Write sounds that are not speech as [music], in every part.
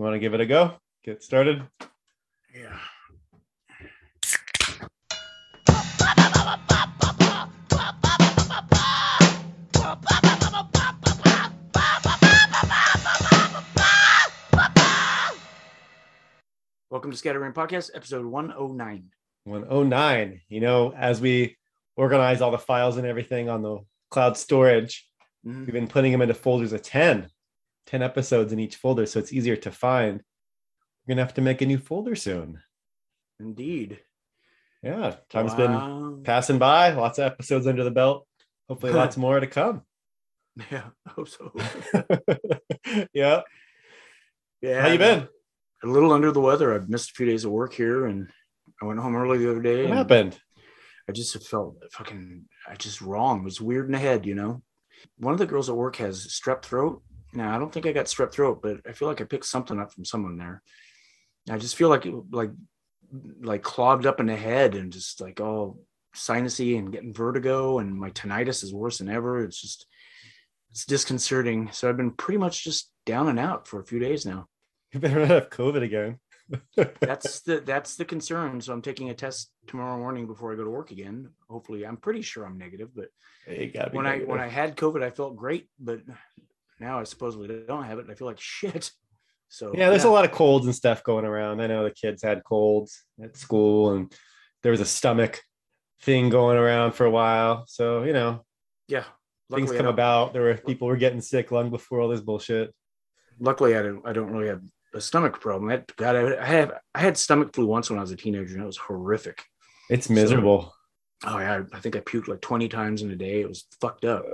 You want to give it a go? Get started. Yeah. Welcome to Scattering Podcast, episode 109. 109. You know, as we organize all the files and everything on the cloud storage, Mhm. we've been putting them into folders of 10, 10 episodes in each folder. So it's easier to find. We're going to have to make a new folder soon. Indeed. Yeah. Time's been passing by. Lots of episodes under the belt. Hopefully, lots [laughs] more to come. Yeah, I hope so. [laughs] yeah. Yeah. How you been? A little under the weather. I've missed a few days of work here and I went home early the other day. What happened? I just felt fucking I just wrong. It was weird in the head, you know. One of the girls at work has strep throat. Now I don't think I got strep throat, but I feel like I picked something up from someone there. I just feel like it like like clogged up in the head and just like all sinusy and getting vertigo and my tinnitus is worse than ever. It's just it's disconcerting. So I've been pretty much just down and out for a few days now. You better not have COVID again. [laughs] That's the that's the concern. So I'm taking a test tomorrow morning before I go to work again. Hopefully, I'm pretty sure I'm negative, but when I when I had COVID, I felt great, but now I supposedly don't have it. and I feel like shit. So yeah, there's a lot of colds and stuff going around. I know the kids had colds at school, and there was a stomach thing going around for a while. So you know, yeah. things I come about. There were people were getting sick long before all this bullshit. Luckily, I don't I don't really have a stomach problem. I, God, I, I have I had stomach flu once when I was a teenager, and it was horrific. It's miserable. Oh yeah, I think I puked like 20 times in a day. It was fucked up.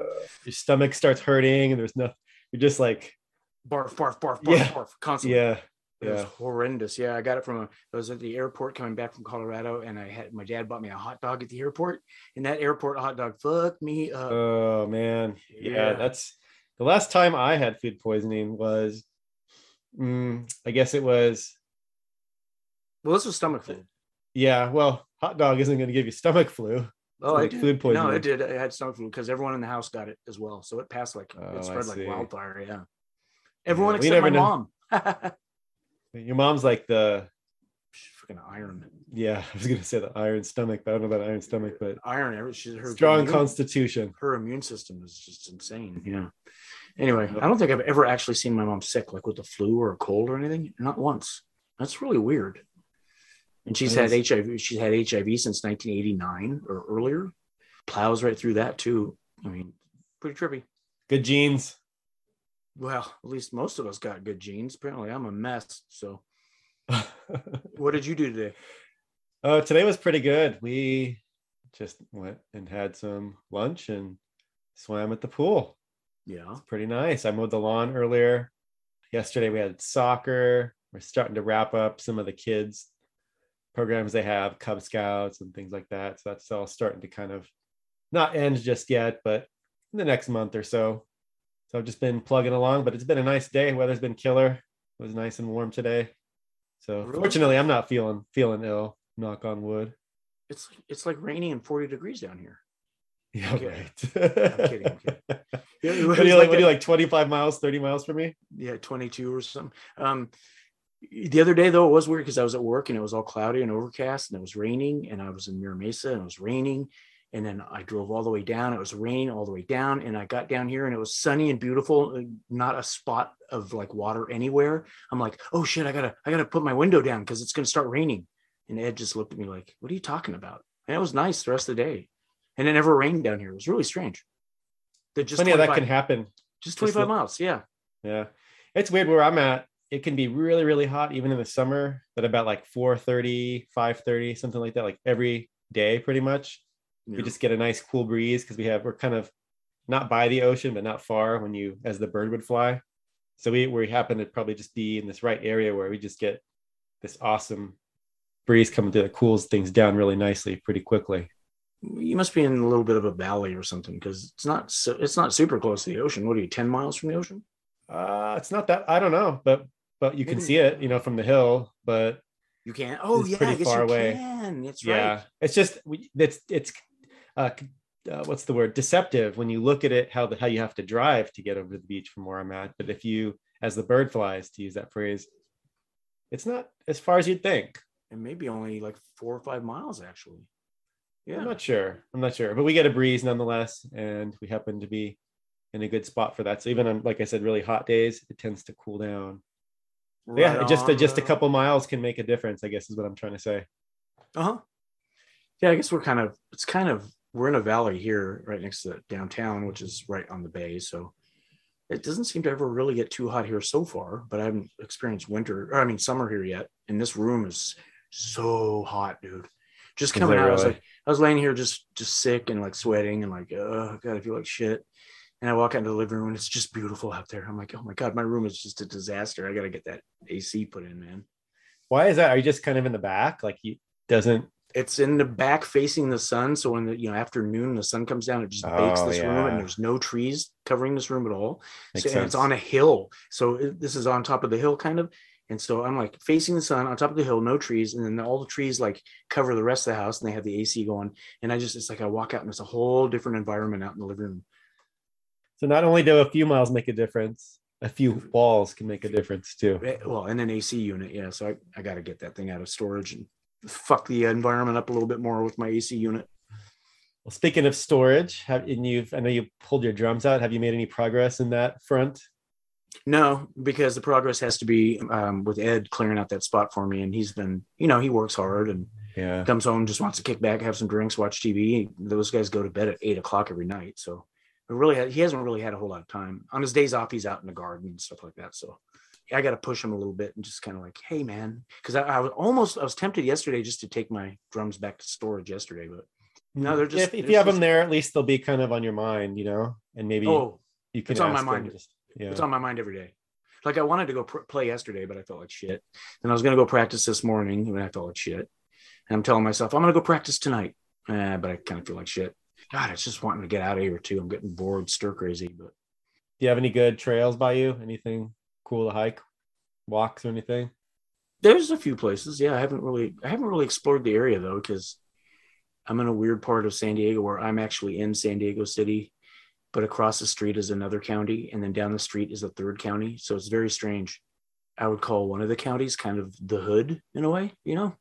Your stomach starts hurting, and there's nothing. You're just like, Barf, barf, barf, barf, Yeah. barf, constantly. yeah, It was yeah. horrendous. Yeah, I got it from a. I was at the airport coming back from Colorado, and I had my dad bought me a hot dog at the airport, and that airport hot dog fucked me up. Oh man, yeah, Yeah. That's the last time I had food poisoning was, mm, I guess it was. well, this was stomach flu. Yeah, well, hot dog isn't going to give you stomach flu. Oh, like I did. food No, poisoning. it did. I had stomach flu because everyone in the house got it as well. So it passed like Oh, it spread like wildfire. Yeah, everyone we except my know. mom. [laughs] Your mom's like the Freaking iron, yeah. I was going to say the iron stomach, but I don't know about iron stomach, but iron. She's her strong immune- constitution. her immune system is just insane. Yeah. Anyway, I don't think I've ever actually seen my mom sick, like with the flu or a cold or anything. Not once. That's really weird. And she's That had HIV. She's had HIV since 1989 or earlier. Plows right through that too. I mean, pretty trippy. Good genes. Well, at least most of us got good genes. Apparently, I'm a mess. So, [laughs] what did you do today? Oh, today was pretty good. We just went and had some lunch and swam at the pool. Yeah. Pretty nice. I mowed the lawn earlier. Yesterday we had soccer. We're starting to wrap up some of the kids' programs they have, Cub Scouts and things like that. So that's all starting to kind of not end just yet, but in the next month or so. So I've just been plugging along, but it's been a nice day. Weather's been killer. It was nice and warm today. So Really? fortunately, I'm not feeling feeling ill. Knock on wood. It's it's like raining and 40 degrees down here. Yeah, Okay. right. I'm kidding, I'm kidding. Yeah, [laughs] it what do you like? like What do you like? 25 miles, 30 miles from me? yeah 22 or something um the other day though it was weird because i was at work and it was all cloudy and overcast and it was raining and i was in Mira mesa and it was raining. And then i drove all the way down it was raining all the way down and i got down here and it was sunny and beautiful not a spot of like water anywhere. I'm like oh shit i gotta i gotta put my window down because it's gonna start raining. And ed just looked at me like what are you talking about? And it was nice the rest of the day. And it never rained down here. It was really strange. That just Plenty of that can happen. just just 25 look- miles yeah. Yeah. It's weird where I'm at. It can be really, really hot even in the summer, but about like 4:30, 5:30, something like that, like every day pretty much. Yeah. We just get a nice cool breeze because we have we're kind of not by the ocean, but not far when you as the bird would fly. So we we happen to probably just be in this right area where we just get this awesome breeze coming through that cools things down really nicely pretty quickly. you must be in a little bit of a valley or something because it's not so it's not super close to the ocean. What are you, 10 miles from the ocean? Uh it's not that I don't know, but but you can see it, you know, from the hill, but You can't. Oh It's yeah, pretty far you away. can. That's yeah right. it's just it's it's uh, uh what's the word deceptive when you look at it how the how you have to drive to get over to the beach from where i'm at but if you as the bird flies to use that phrase it's not as far as you'd think. and maybe only like four or five miles actually. Yeah. I'm not sure. I'm not sure, but we get a breeze nonetheless, and we happen to be in a good spot for that. So even on, like I said, really hot days, it tends to cool down. But yeah, Right just a, on, just a couple miles can make a difference. I guess is what I'm trying to say. Uh-huh. Yeah, I guess we're kind of it's kind of we're in a valley here right next to downtown, which is right on the bay. So it doesn't seem to ever really get too hot here so far, but I haven't experienced winter or I mean summer here yet. And this room is so hot, dude. Just coming out, I was like, I was laying here just just sick and like sweating and like, oh god, I feel like shit. And I walk out into the living room and it's just beautiful out there. I'm like, oh my god, my room is just a disaster. I gotta get that AC put in, man. Why is that? Are you just kind of in the back? Like you doesn't it's in the back facing the sun so when the you know afternoon the sun comes down it just bakes Oh, this room and there's no trees covering this room at all make so, and it's on a hill so it, this is on top of the hill kind of and so i'm like facing the sun on top of the hill no trees and then all the trees like cover the rest of the house and they have the ac going and i just it's like i walk out and it's a whole different environment out in the living room so not only do a few miles make a difference, a few walls can make a difference too. Eh, well and an ac unit yeah so i, I got to get that thing out of storage and fuck the environment up a little bit more with my ac unit Well, speaking of storage, have and you've I know you pulled your drums out. Have you made any progress in that front? No, because the progress has to be um, with Ed clearing out that spot for me, and he's been, you know, he works hard and Yeah. comes home, just wants to kick back, have some drinks, watch TV. Those guys go to bed at eight o'clock every night, so really he hasn't really had a whole lot of time. On his days off, he's out in the garden and stuff like that. So I got to push him a little bit and just kind of like, hey man, because I, I was almost I was tempted yesterday just to take my drums back to storage yesterday, but no, they're just if, if you have just- them there, at least they'll be kind of on your mind, you know, and maybe Oh, you can it's on my mind. Just, yeah. It's on my mind every day. Like I wanted to go pr- play yesterday, but I felt like shit. Then I was gonna go practice this morning, and I felt like shit. And I'm telling myself I'm gonna go practice tonight, eh, but I kind of feel like shit. God, it's just wanting to get out of here too. I'm getting bored, stir crazy. But Do you have any good trails by you? Anything cool to hike, walks or anything? there's a few places. Yeah, I haven't really, I haven't really explored the area though, because I'm in a weird part of San Diego where I'm actually in San Diego City, but across the street is another county, and then down the street is a third county. So it's very strange. I would call one of the counties kind of the hood in a way, you know.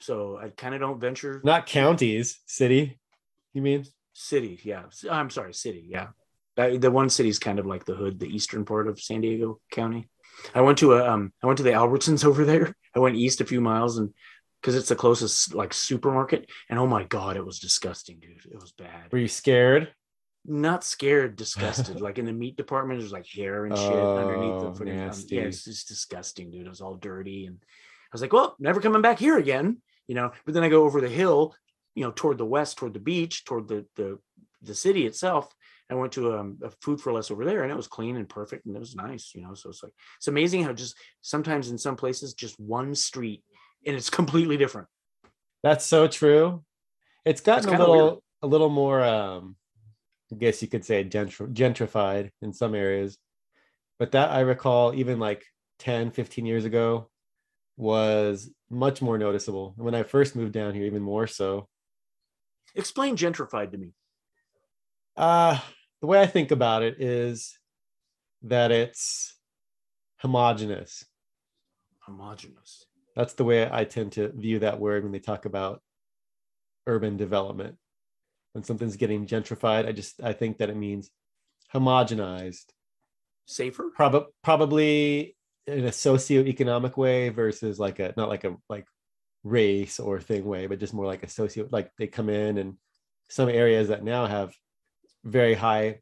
So I kind of don't venture Not counties, city. You mean? city. Yeah, I'm sorry, city. Yeah, That- the one city's kind of like the hood, the eastern part of San Diego County. I went to a um, I went to the Albertsons [laughs] over there. I went east a few miles and because it's the closest like supermarket. And oh my god, it was disgusting, dude. It was bad. Were you scared? Not scared, [laughs] disgusted. like in the meat department, there's like hair and shit underneath the Oh, fucking. um, nasty. yeah, it's just disgusting, dude. It was all dirty, and I was like, well, never coming back here again, you know. But then I go over the hill, you know, toward the west, toward the beach, toward the the the city itself. I went to um, a food for less over there, and it was clean and perfect, and it was nice, you know. So it's like it's amazing how just sometimes in some places, just one street, and it's [laughs] completely different. That's so true. It's gotten a little weird. a little more um I guess you could say gentr- gentrified in some areas. But that I recall even like 10, 15 years ago was much more noticeable. When I first moved down here even more so. Explain gentrified to me. Uh the way I think about it is that it's homogenous. Homogenous. That's the way I tend to view that word when they talk about urban development. When something's getting gentrified, I just I think that it means homogenized. Safer. Probably probably in a socioeconomic way versus like a not like a like race or thing way, but just more like a socio like they come in and some areas that now have very high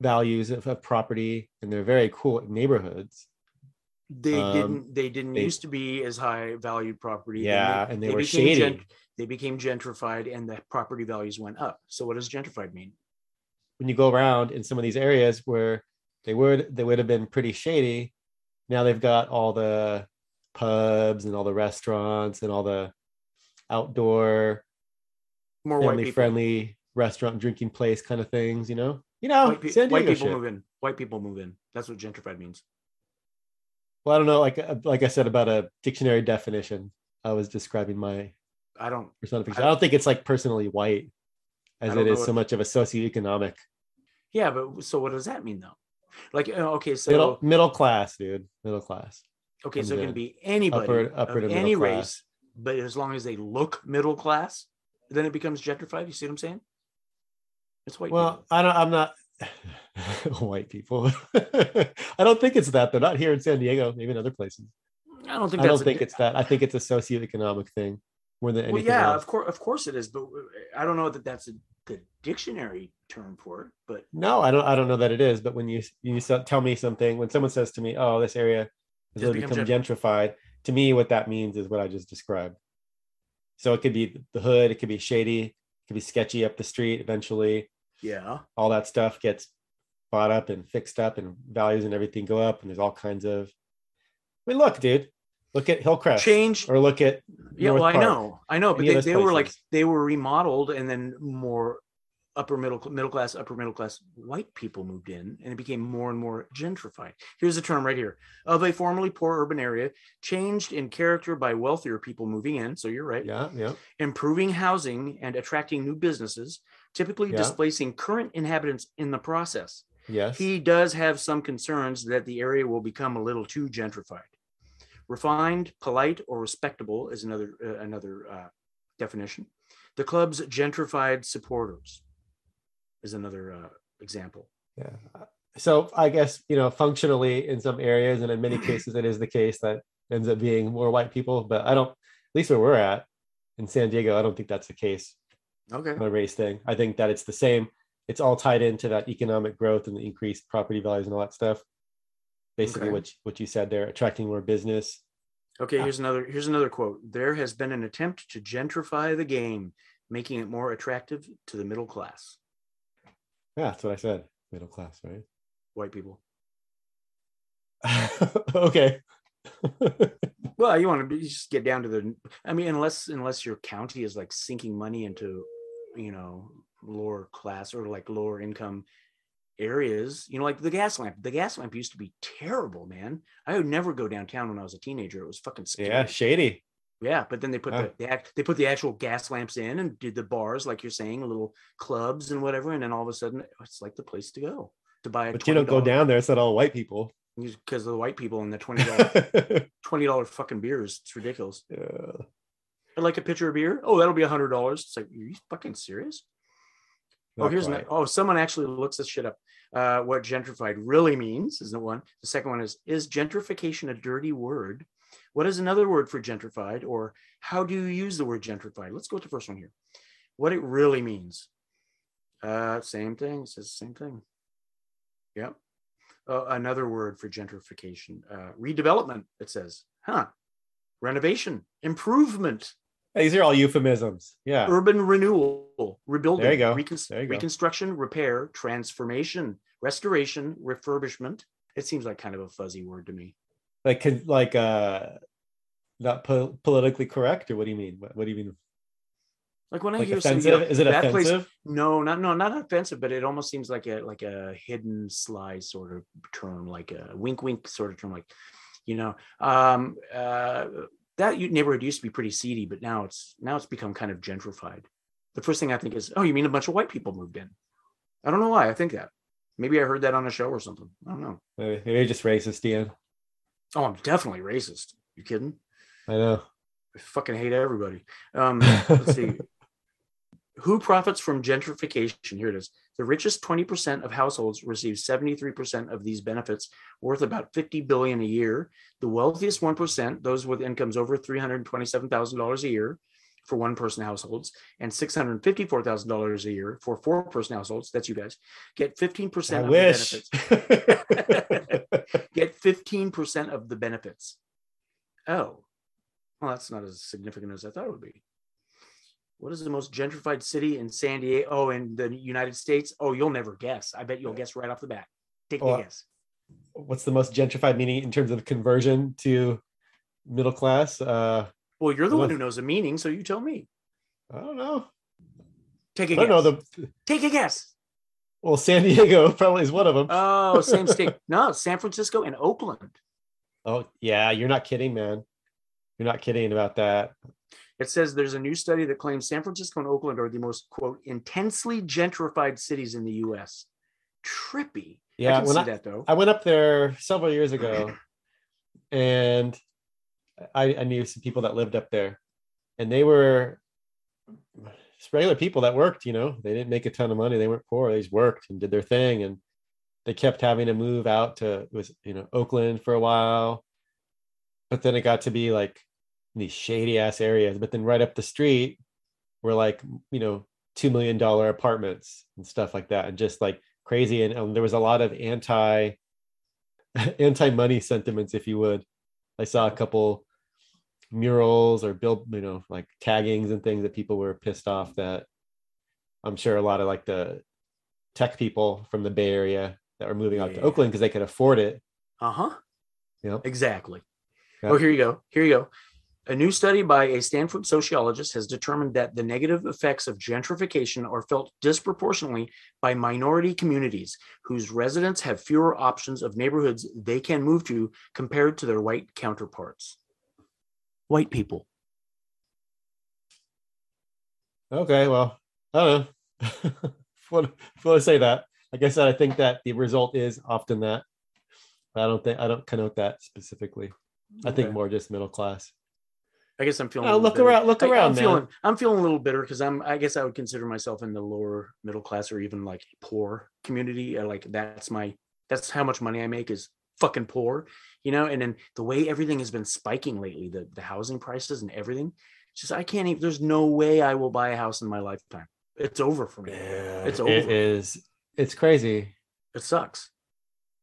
values of, of property and they're very cool neighborhoods. they Um, didn't they didn't they- used to be as high valued property Yeah, and they were became shady. they became gentrified and the property values went up so what does gentrified mean when you go around in some of these areas where they would they would have been pretty shady now they've got all the pubs and all the restaurants and all the outdoor more family friendly restaurant drinking place kind of things you know? You know white, pe- white people shit. move in. White people move in. That's what gentrified means. Well i don't know like uh, like i said about a dictionary definition i was describing my i don't personification. I- i don't think it's like personally white as it is so much of a socioeconomic yeah but so what does that mean though? Like uh, okay so middle middle class dude. Middle class Okay, so it can be anybody Upper- upper of any class. race, but as long as they look middle class, then it becomes gentrified. You see what I'm saying? It's white. Well, people. I don't. I'm not [laughs] white people. [laughs] I don't think it's that. They're not here in San Diego. Maybe in other places. I don't think I don't think di- it's that. I think it's a socioeconomic thing more than Well, anything yeah, else. of course, of course it is, but I don't know that that's a, the dictionary term for it. But No, I don't. I don't know that it is. But when you you tell me something, when someone says to me, "Oh, this area has Just become become gentrified," to me, what that means is what I just described. So it could be the hood. It could be shady. It could be sketchy up the street. Eventually, yeah, all that stuff gets bought up and fixed up, and values and everything go up. And there's all kinds of. I mean, look, dude. Look at Hillcrest. change. Or look at Yeah, North well, I know, I know, but they, they were like they were remodeled, and then more upper middle middle class, upper middle class white people moved in, and it became more and more gentrified. Here's the term right here: of a formerly poor urban area, changed in character by wealthier people moving in. So you're right. Yeah, yeah. improving housing and attracting new businesses, typically Yeah. displacing current inhabitants in the process. Yes. He does have some concerns that the area will become a little too gentrified. Refined, polite, or respectable is another uh, another uh, definition. The club's gentrified supporters is another uh, example. Yeah. So I guess, you know, functionally in some areas and in many [clears throat] cases it is the case that ends up being more white people, but I don't at least where we're at in San Diego, I don't think that's the case Okay. on a race thing. I think that it's the same. It's all tied into that economic growth and the increased property values and all that stuff. Basically Okay. what what you said there, attracting more business. Okay, here's another here's another quote. There has been an attempt to gentrify the game, making it more attractive to the middle class, Yeah, that's what I said. Middle class, right? white people. [laughs] okay. [laughs] Well, you want to be, you just get down to the. I mean, unless unless your county is like sinking money into, you know, lower class or like lower income areas. You know, like the gas lamp. The gas lamp used to be terrible, man. I would never go downtown when I was a teenager. It was fucking scary. yeah, shady. Yeah, but then they put the, the they put the actual gas lamps in and did the bars like you're saying, little clubs and whatever, and then all of a sudden it's like the place to go to buy a. But you don't go down there, it's not all white people. because of the white people and the twenty [laughs] dollar twenty dollar fucking beers. It's ridiculous. Yeah. I'd like a pitcher of beer. Oh, that'll be a hundred dollars. It's like, are you fucking serious? oh, here's quite. an, oh, someone actually looks this shit up. Uh, what gentrified really means is the one. The second one is is gentrification a dirty word? What is another word for gentrified, or how do you use the word gentrified? Let's go with the first one here. What it really means. Uh, same thing. It says the same thing. Yep. Uh, another word for gentrification. Uh, redevelopment. It says, huh? Renovation, improvement, These are all euphemisms. Yeah. urban renewal, rebuilding, There you go. recon- There you go. reconstruction, repair, transformation, restoration, refurbishment. It seems like kind of a fuzzy word to me. Like con- like uh not po- politically correct or what do you mean? What, what do you mean? Like when I Like hear some- you know, Is it that place- no, not no, not offensive, but it almost seems like a like a hidden sly sort of term, like a wink wink sort of term, like you know, um, uh, that neighborhood used to be pretty seedy, but now it's now it's become kind of gentrified. The first thing I think is, oh, you mean a bunch of white people moved in? I don't know why I think that. Maybe I heard that on a show or something. I don't know. Maybe, maybe just racist, Ian. Oh, I'm definitely racist. You kidding? I know. I fucking hate everybody. Um, [laughs] let's see. Who profits from gentrification? Here it is. The richest 20% of households receive 73% of these benefits, worth about 50 billion a year. The wealthiest 1%, those with incomes over $327,000 a year for one person households and $654,000 a year for four person households, that's you guys, get 15% I of wish. the benefits. [laughs] Get 15% of the benefits. Oh, well, that's not as significant as I thought it would be. What is the most gentrified city in San Diego? Oh, in the United States? Oh, you'll never guess. I bet you'll guess right off the bat. Take a guess. What's the most gentrified meaning in terms of conversion to middle class? Uh Well, you're the one who knows the meaning, so you tell me. I don't know. Take a I guess. don't know the Take a guess. well, San Diego [laughs] probably is one of them. Oh, [laughs] same state. No, San Francisco and Oakland. oh yeah, you're not kidding, man. You're not kidding about that. It says there's a new study that claims San Francisco and Oakland are the most quote intensely gentrified cities in the U.S. Trippy. Yeah, I can see I, that though. I went up there several years ago [clears throat] and I, I knew some people that lived up there, and they were regular people that worked. You know, they didn't make a ton of money. They weren't poor. They just worked and did their thing, and they kept having to move out to was you know Oakland for a while, but then it got to be like these shady ass areas. But then right up the street were like you know two million dollar apartments and stuff like that, and just like crazy. And um, there was a lot of anti [laughs] anti money sentiments, if you would. I saw a couple murals or build you know like taggings and things that people were pissed off that i'm sure a lot of like the tech people from the bay area that were moving out to oakland because they could afford it Uh-huh. Yep. Exactly. Yeah. Oh, here you go. Here you go. A new study by a Stanford sociologist has determined that the negative effects of gentrification are felt disproportionately by minority communities whose residents have fewer options of neighborhoods they can move to compared to their white counterparts. White people. okay well i don't know [laughs] if you want if you want to say that like i said i think that the result is often that but i don't think i don't connote that specifically i think more just middle class I guess I'm feeling. Oh, little look bitter. around look I- around I'm man. feeling. I'm feeling a little bitter because I'm. I guess I would consider myself in the lower middle class or even like poor community. Uh, Like that's my. That's how much money I make is fucking poor, you know. And then the way everything has been spiking lately, the the housing prices and everything. It's just I can't even. There's no way I will buy a house in my lifetime. It's over for me. yeah It's over. is it's crazy It sucks.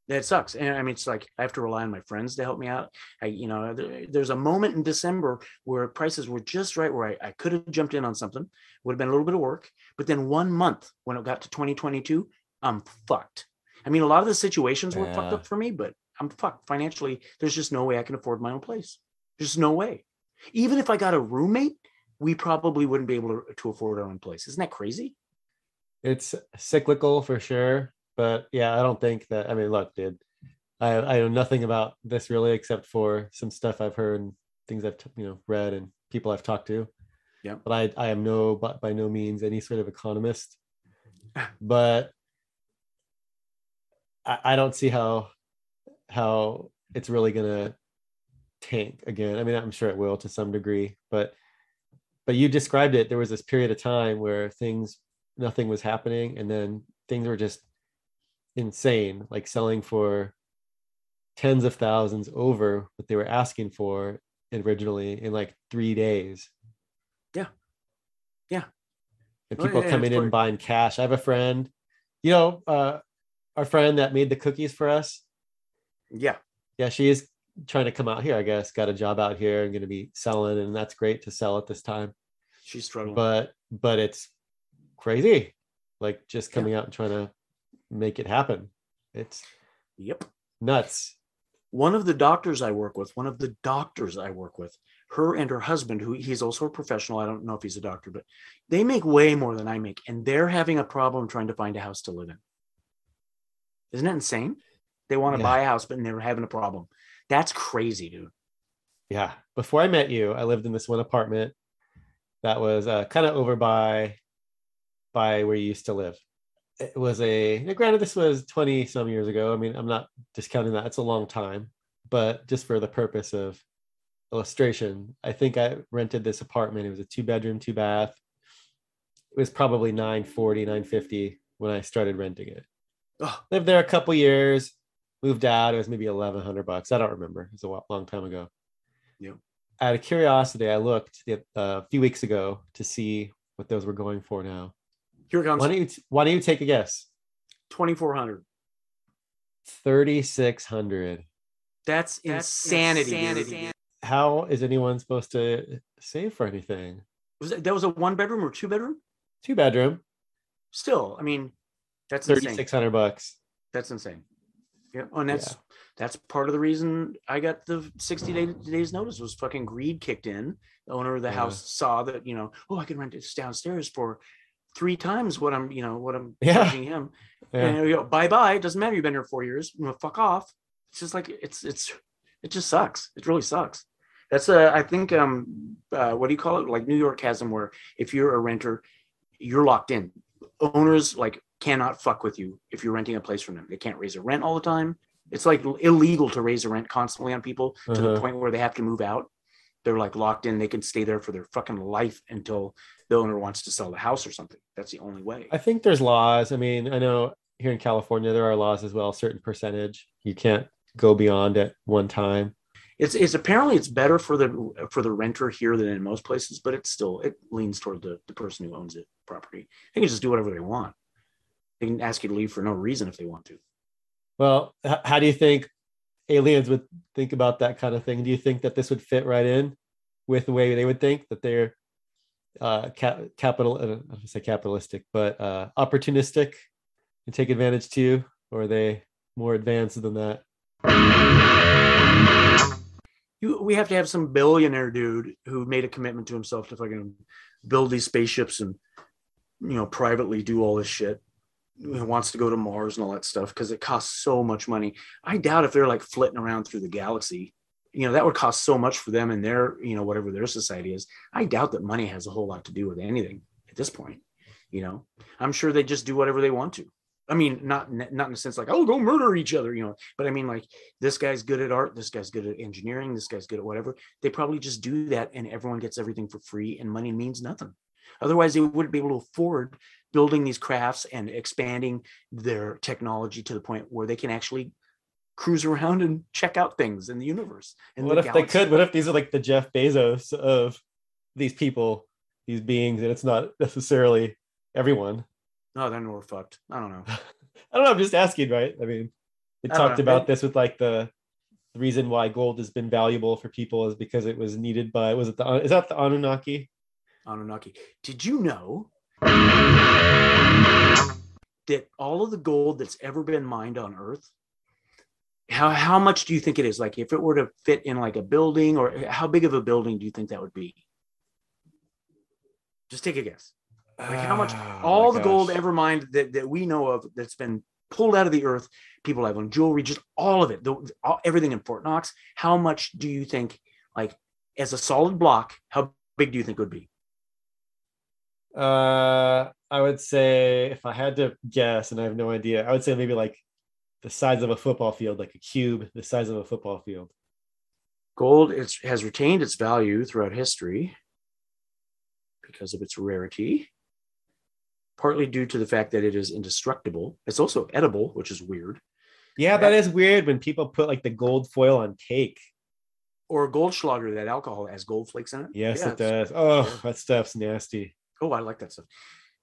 It sucks. And I mean, it's like I have to rely on my friends to help me out. I, you know, there- there's a moment in December where prices were just right where I, I could have jumped in on something, would have been a little bit of work. But then one month when it got to 2022, I'm fucked. I mean, a lot of the situations were fucked up for me, but I'm fucked financially. There's just no way I can afford my own place. There's no way. Even if I got a roommate, we probably wouldn't be able to, to afford our own place. Isn't that crazy? it's cyclical for sure but yeah i don't think that i mean look dude i i know nothing about this really except for some stuff i've heard and things i've you know read and people i've talked to Yeah. but i i am no but by no means any sort of economist [laughs] but i, I don't see how how it's really gonna tank again. I mean i'm sure it will to some degree but but you described it. There was this period of time where things nothing was happening and then things were just insane like selling for tens of thousands over what they were asking for originally in like three days. Yeah. Yeah. and Oh, people yeah, yeah, coming in buying cash. I have a friend you know uh our friend that made the cookies for us Yeah. yeah she is trying to come out here i guess got a job out here and going to be selling and that's great to sell at this time She's struggling. but but it's crazy like just Yeah. coming out and trying to make it happen it's yep. nuts one of the doctors I work with, one of the doctors I work with, her and her husband, who he's also a professional. I don't know if he's a doctor, but they make way more than I make, and they're having a problem trying to find a house to live in. Isn't that insane? They want to Yeah. buy a house, but they're having a problem. That's crazy, dude. yeah. Before i met you i lived in this one apartment that was uh, kind of over by by where you used to live. It was a granted this was 20 some years ago. I mean i'm not discounting that. It's a long time. But just for the purpose of illustration i think i rented this apartment. It was a two bedroom two bath. It was probably 940 950 when i started renting it. Oh, lived there a couple years moved out it was maybe 1100 bucks i don't remember it was a wa- long time ago Yeah. out of curiosity i looked the, uh, a few weeks ago to see what those were going for now here it comes. why don't you why don't you take a guess 2400. 3600 That's, insanity. dude. how is anyone supposed to save for anything Was that, that was a one bedroom or two bedroom? two bedroom Still, I mean, that's insane. 3600 bucks That's insane. Yeah, and that's that's part of the reason I got the 60 day, days notice was fucking greed kicked in. The owner of the Yeah. house saw that, you know, oh, I can rent this downstairs for three times what I'm, you know, what I'm Yeah. charging him. yeah. And you go, bye bye. It doesn't matter. You've been here four years. You know, fuck off. It's just like it's it's it just sucks. It really sucks. That's uh I think um uh, what do you call it? Like New York has them where if you're a renter, you're locked in. Owners like cannot fuck with you if you're renting a place from them. They can't raise their rent all the time. It's like illegal to raise the rent constantly on people to the Uh-huh. point where they have to move out. They're like locked in. They can stay there for their fucking life until the owner wants to sell the house or something. That's the only way. I think there's laws. I mean, I know here in California there are laws as well. A certain percentage you can't go beyond at one time. It's it's apparently it's better for the for the renter here than in most places, but it's still it leans toward the, the person who owns it property. They can just do whatever they want. They can ask you to leave for no reason if they want to. Well, h- how do you think aliens would think about that kind of thing? Do you think that this would fit right in with the way they would think that they're uh, ca- capital? I don't to say capitalistic, but uh, opportunistic and take advantage too, or are they more advanced than that? You, we have to have some billionaire dude who made a commitment to himself to fucking build these spaceships and you know privately do all this shit. Wants to go to Mars and all that stuff because it costs so much money. I doubt if they're like flitting around through the galaxy, you know, that would cost so much for them and their, you know, whatever their society is. I doubt that money has a whole lot to do with anything at this point. You know, I'm sure they just do whatever they want to. I mean, not not in a sense like oh, go murder each other, you know. But I mean, like this guy's good at art, this guy's good at engineering, this guy's good at whatever. They probably just do that, and everyone gets everything for free, and money means nothing. Otherwise, they wouldn't be able to afford building these crafts and expanding their technology to the point where they can actually cruise around and check out things in the universe. And what the if they could? What if these are like the Jeff Bezos of these people, these beings, and it's not necessarily everyone? No, then we're fucked. I don't know. [laughs] I don't know. I'm just asking, right? I mean, we I talked about this with like the, the reason why gold has been valuable for people is because it was needed by was it the is that the Anunnaki? Anunnaki. Did you know that all of the gold that's ever been mined on Earth, how how much do you think it is? Like if it were to fit in like a building, or how big of a building do you think that would be? Just take a guess. Like how much ah, Oh all the gold ever mined that, that we know of that's been pulled out of the earth, people have on jewelry, just all of it, the, all, everything in Fort Knox. How much do you think, like as a solid block, how big do you think it would be? Uh, I would say if I had to guess, and I have no idea, I would say maybe like the size of a football field, like a cube, the size of a football field. Gold it's, has retained its value throughout history because of its rarity, partly due to the fact that it is indestructible. It's also edible, which is weird. Yeah, that is weird when people put like the gold foil on cake. Or Goldschlager, that alcohol has gold flakes in it. Yes, Yeah, it does. Oh, that stuff's nasty. Oh, I like that stuff.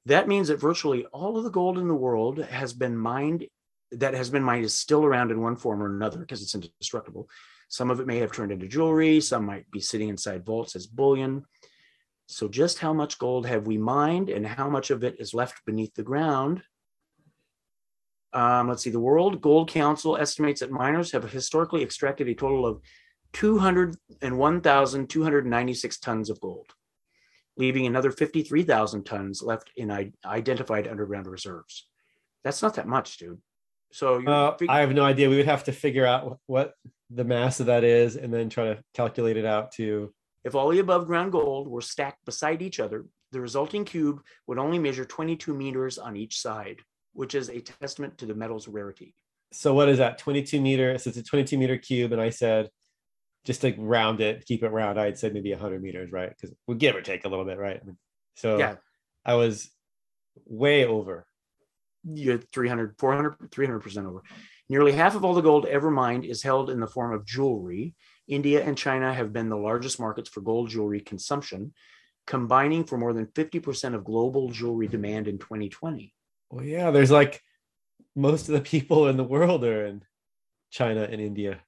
That means that virtually all of the gold in the world has been mined, that has been mined is still around in one form or another because it's indestructible. Some of it may have turned into jewelry, some might be sitting inside vaults as bullion. So, just how much gold have we mined and how much of it is left beneath the ground? Um, let's see, the World Gold Council estimates that miners have historically extracted a total of 201,296 tons of gold leaving another 53,000 tons left in i- identified underground reserves. That's not that much, dude. So Uh, fig- I have no idea. We would have to figure out what the mass of that is and then try to calculate it out to. if all the above ground gold were stacked beside each other, the resulting cube would only measure 22 meters on each side, which is a testament to the metal's rarity. So what is that? 22 meter. So it's a 22 meter cube, and I said just to round it, keep it round. I'd said maybe 100 meters, right? Because we give or take a little bit, right? So Yeah. I was way over. You had 300, 400, 300% over. Nearly half of all the gold ever mined is held in the form of jewelry. India and China have been the largest markets for gold jewelry consumption, combining for more than 50% of global jewelry demand in 2020. Well, yeah, there's like most of the people in the world are in China and India.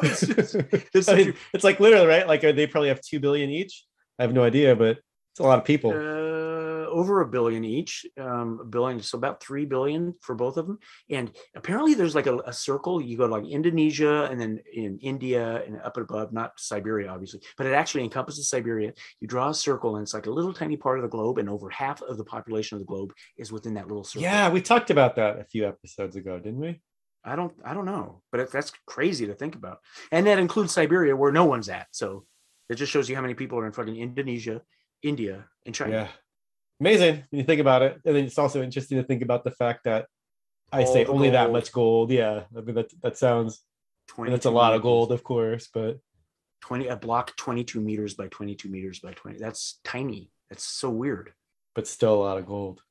[laughs] It's, just- it's [laughs] mean, it's like literally right. Like they probably have two billion each. I have no idea, but it's a lot of people. uh, over a billion each, um, a billion, so about three billion for both of them. And apparently, there's like a, a circle. You go to like Indonesia, and then in India, and up above, not Siberia, obviously, but it actually encompasses Siberia. You draw a circle, and it's like a little tiny part of the globe, and over half of the population of the globe is within that little circle. yeah, we talked about that a few episodes ago, didn't we? I don't, I don't know, but that's crazy to think about, and that includes Siberia, where no one's at. So it just shows you how many people are in fucking Indonesia, India, and China. Yeah. Amazing when you think about it. And then it's also interesting to think about the fact that I All say only that much gold. Yeah, I mean that that sounds 22 that's a lot of gold, of course, but 20 a block 22 meters by 22 meters by 20 that's tiny that's so weird but still a lot of gold.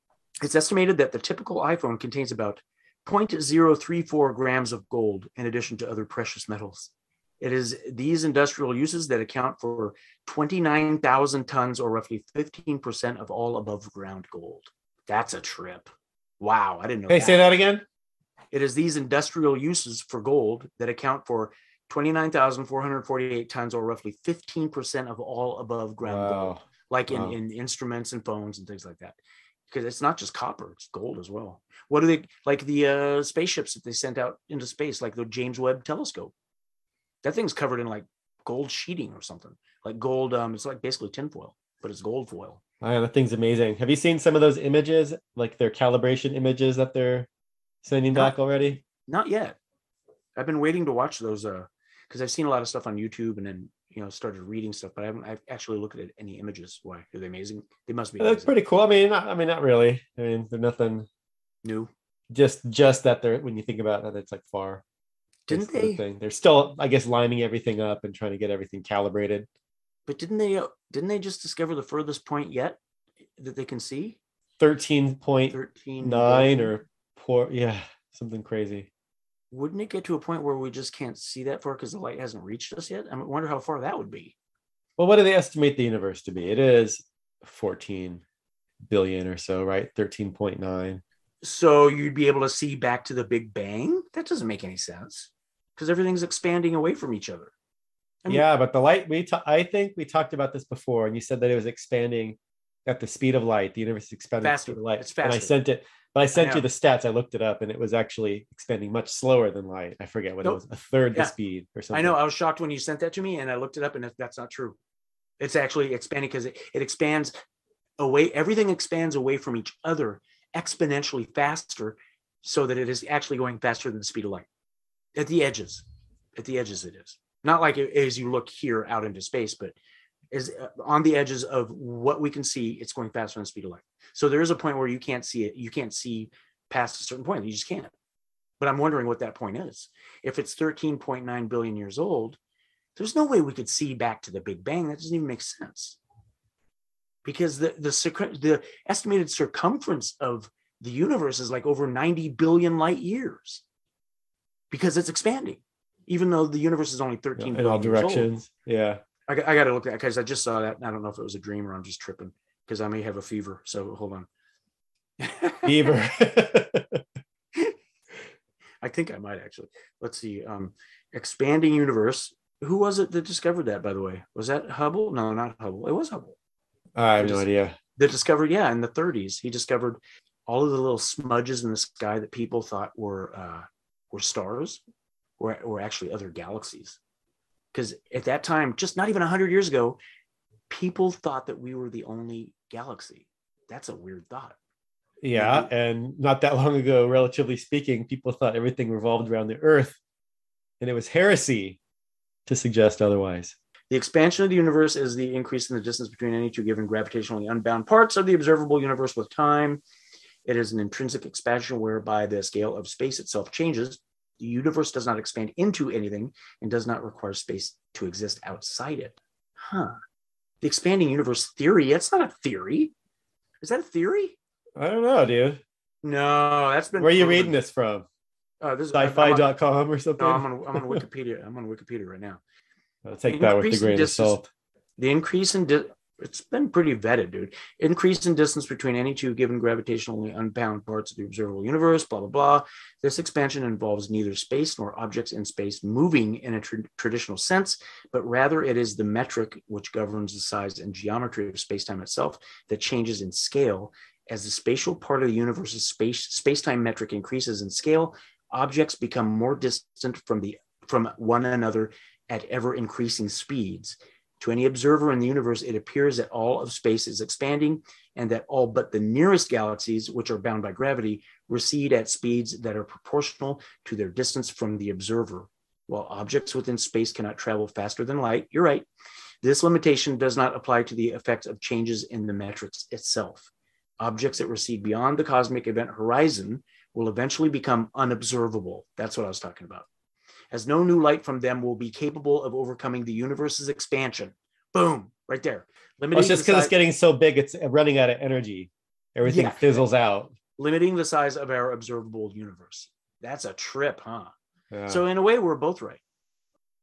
it's estimated that the typical iphone contains about 0.034 grams of gold in addition to other precious metals it is these industrial uses that account for 29,000 tons or roughly 15% of all above ground gold that's a trip wow i didn't know Hey, that. say that again. It is these industrial uses for gold that account for 29,448 tons, or roughly 15% of all above ground gold, Wow. like in, in instruments and phones and things like that. Because it's not just copper, it's gold as well. What are they like the uh, spaceships that they sent out into space, like the James Webb telescope? That thing's covered in like gold sheeting or something, like gold. Um, it's like basically tinfoil, but it's gold foil. Man, that thing's amazing. Have you seen some of those images, like their calibration images that they're sending No. back already? Not yet. I've been waiting to watch those uh because I've seen a lot of stuff on YouTube and then you know started reading stuff, but I haven't I've actually looked at any images. Why are they amazing? They must be That's pretty cool. I mean, not, I mean, not really. I mean, they're nothing. new. Just, just that they're when you think about it, it's like far. Didn't the they? Thing. They're still, I guess, lining everything up and trying to get everything calibrated. But didn't they? Uh, didn't they just discover the furthest point yet that they can see? Thirteen point Thirteen nine or poor, yeah, something crazy. Wouldn't it get to a point where we just can't see that far because the light hasn't reached us yet? I wonder how far that would be. Well, what do they estimate the universe to be? It is 14 billion or so, right? 13.9. So you'd be able to see back to the Big Bang? That doesn't make any sense because everything's expanding away from each other. I mean- yeah, but the light we ta- I think we talked about this before, and you said that it was expanding at the speed of light. The universe is expanding at the Faster. speed of light. It's And I sent it, but I sent know. you the stats. I looked it up, and it was actually expanding much slower than light. I forget what it was, a third Yeah. the speed or something. I know. I was shocked when you sent that to me, and I looked it up, and that's not true. It's actually expanding because it, it expands away. Everything expands away from each other exponentially faster, so that it is actually going faster than the speed of light at the edges. At the edges, it is not like it- as you look here out into space, but is uh, on the edges of what we can see. It's going faster than the speed of light. So there is a point where you can't see it. You can't see past a certain point. You just can't. But I'm wondering what that point is. If it's 13.9 billion years old, there's no way we could see back to the Big Bang. That doesn't even make sense. Because the the, the estimated circumference of the universe is like over 90 billion light years. Because it's expanding, even though the universe is only 13 in all billion years old. directions. Yeah. I, got- I got to look at because I just saw that. and I don't know if it was a dream or I'm just tripping because I may have a fever. So hold on. fever. [laughs] I think I might actually. Let's see. Um, expanding universe. Who was it that discovered that? By the way, was that Hubble? No, not Hubble. It was Hubble I have no idea. that discovered. Yeah, in the 30s, he discovered all of the little smudges in the sky that people thought were uh, were stars, were were actually other galaxies. Because at that time, just not even hundred years ago, people thought that we were the only galaxy. That's a weird thought. Yeah, Mhm. and not that long ago, relatively speaking, people thought everything revolved around the Earth, and it was heresy to suggest otherwise. The expansion of the universe is the increase in the distance between any two given gravitationally unbound parts of the observable universe with time. It is an intrinsic expansion whereby the scale of space itself changes. The universe does not expand into anything and does not require space to exist outside it. Huh. The expanding universe theory, that's not a theory. Is that a theory? I don't know, dude. No, that's been. Where are you reading this from? Uh, this is Sci-fi.com or something? No, I'm on, I'm on Wikipedia. I'm on Wikipedia right now. [laughs] I'll take that with a grain of salt. the increase in di- it's been pretty vetted, dude. Increase in distance between any two given gravitationally unbound parts of the observable universe, blah blah blah. This expansion involves neither space nor objects in space moving in a tr- traditional sense, but rather it is the metric which governs the size and geometry of spacetime itself that changes in scale as the spatial part of the universe's space spacetime metric increases in scale. Objects become more distant from the from one another at ever increasing speeds. To any observer in the universe, it appears that all of space is expanding and that all but the nearest galaxies, which are bound by gravity, recede at speeds that are proportional to their distance from the observer. While objects within space cannot travel faster than light, you're right, this limitation does not apply to the effects of changes in the matrix itself. Objects that recede beyond the cosmic event horizon, will eventually become unobservable. That's what I was talking about. As no new light from them will be capable of overcoming the universe's expansion. Boom, right there. Oh, Limiting well, it's just because it's getting so big, it's running out of energy. Everything yeah. fizzles out. Limiting the size of our observable universe. That's a trip, huh? Yeah. So in a way, we're both right.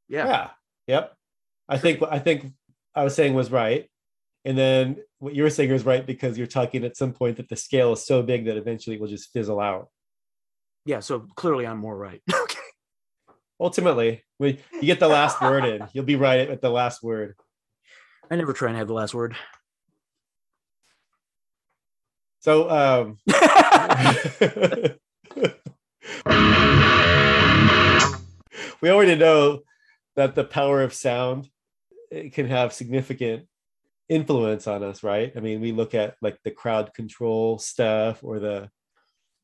Yeah. Yeah. Yep. I think I think I was saying was right. And then what you were saying was right because you're talking at some point that the scale is so big that eventually it will just fizzle out. Yeah, so clearly I'm more right. [laughs] okay. Ultimately, when you get the last word in, [laughs] you'll be right at the last word. I never try and have the last word. So um [laughs] [laughs] we already know that the power of sound can have significant influence on us, right? I mean, we look at like the crowd control stuff or the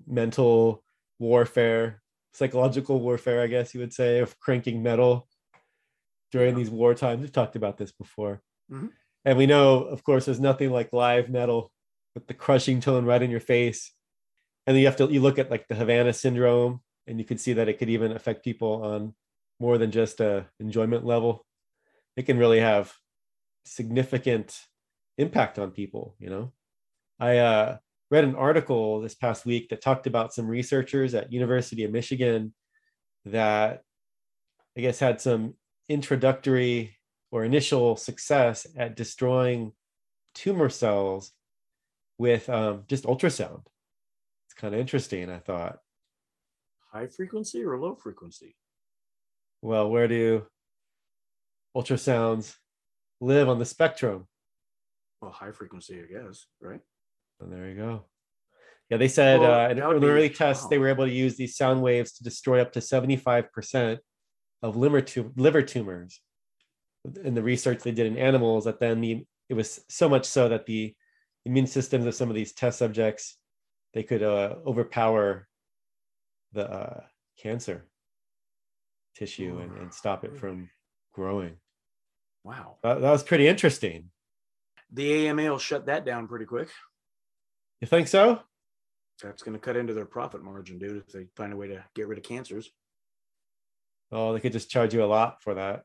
mental warfare, psychological warfare, I guess you would say, of cranking metal during these war times. We've talked about this before. Mm-hmm. And we know, of course, there's nothing like live metal with the crushing tone right in your face. And then you have to you look at like the Havana syndrome, and you can see that it could even affect people on more than just a enjoyment level. It can really have significant impact on people you know i uh, read an article this past week that talked about some researchers at university of michigan that i guess had some introductory or initial success at destroying tumor cells with um, just ultrasound it's kind of interesting i thought high frequency or low frequency well where do ultrasounds live on the spectrum. Well, high frequency, I guess, right? And there you go. Yeah, they said well, uh, in an early test, they were able to use these sound waves to destroy up to 75% of liver, liver tumors. In the research they did in animals, that then the, it was so much so that the immune systems of some of these test subjects they could uh, overpower the uh, cancer tissue and, and stop it from growing. Wow. That, that was pretty interesting. The AMA will shut that down pretty quick. You think so? That's going to cut into their profit margin, dude, if they find a way to get rid of cancers. Oh, they could just charge you a lot for that.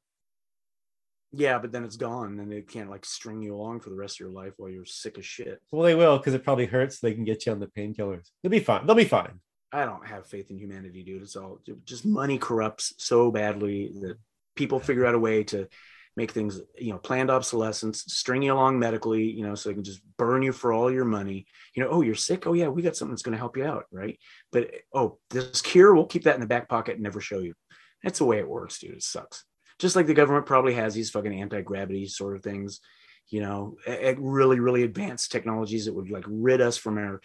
Yeah, but then it's gone, and they can't like string you along for the rest of your life while you're sick as shit. Well, they will because it probably hurts. So they can get you on the painkillers. They'll be fine. They'll be fine. I don't have faith in humanity, dude. It's all just money corrupts so badly that people figure out a way to make things you know planned obsolescence string you along medically you know so they can just burn you for all your money. You know oh you're sick? Oh yeah we got something that's going to help you out right? But oh this cure we'll keep that in the back pocket and never show you. That's the way it works dude. It sucks. Just like the government probably has these fucking anti-gravity sort of things you know really really advanced technologies that would like rid us from our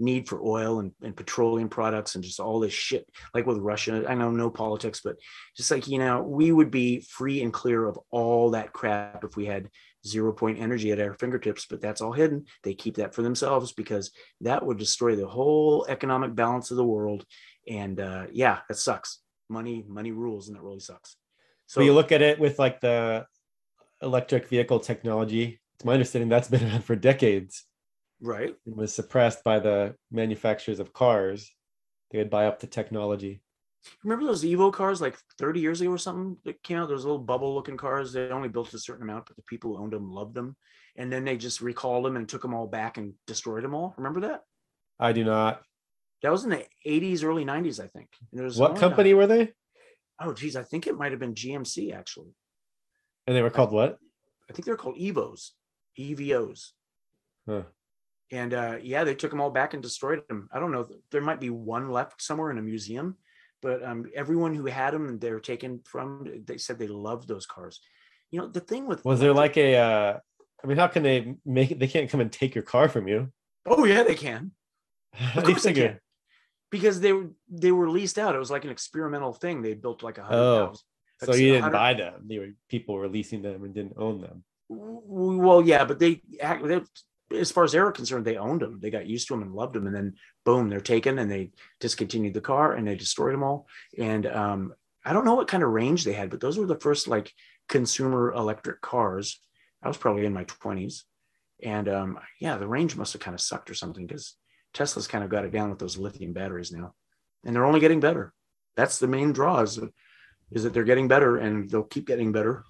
need for oil and, and petroleum products and just all this shit like with russia. I know no politics but just like you know we would be free and clear of all that crap if we had zero point energy at our fingertips but that's all hidden. They keep that for themselves because that would destroy the whole economic balance of the world. And uh, yeah that sucks. Money money rules and that really sucks. So you look at it with like the electric vehicle technology. It's my understanding that's been around for decades Right. It was suppressed by the manufacturers of cars. They would buy up the technology. Remember those Evo cars like 30 years ago or something that came out? Those little bubble looking cars. They only built a certain amount, but the people who owned them loved them. And then they just recalled them and took them all back and destroyed them all. Remember that? I do not. That was in the 80s, early 90s, I think. what company were they? Oh, geez. I think it might have been GMC actually. And they were called what? I think they're called Evos, EVOs. Huh and uh, yeah, they took them all back and destroyed them. I don't know. There might be one left somewhere in a museum, but um, everyone who had them, they were taken from. They said they loved those cars. You know, the thing with was there like a? Uh, I mean, how can they make it? They can't come and take your car from you. Oh yeah, they can. [laughs] Of course they can. Because they were they were leased out. It was like an experimental thing. They built like a hundred oh, so you didn't buy them. They were people were leasing them and didn't own them. Well, yeah, but they, they as far as they were concerned, they owned them. They got used to them and loved them. And then boom, they're taken and they discontinued the car and they destroyed them all. And um, I don't know what kind of range they had, but those were the first like consumer electric cars. I was probably in my 20s. And um, yeah, the range must have kind of sucked or something because Tesla's kind of got it down with those lithium batteries now. and they're only getting better. That's the main draw is, is that they're getting better and they'll keep getting better.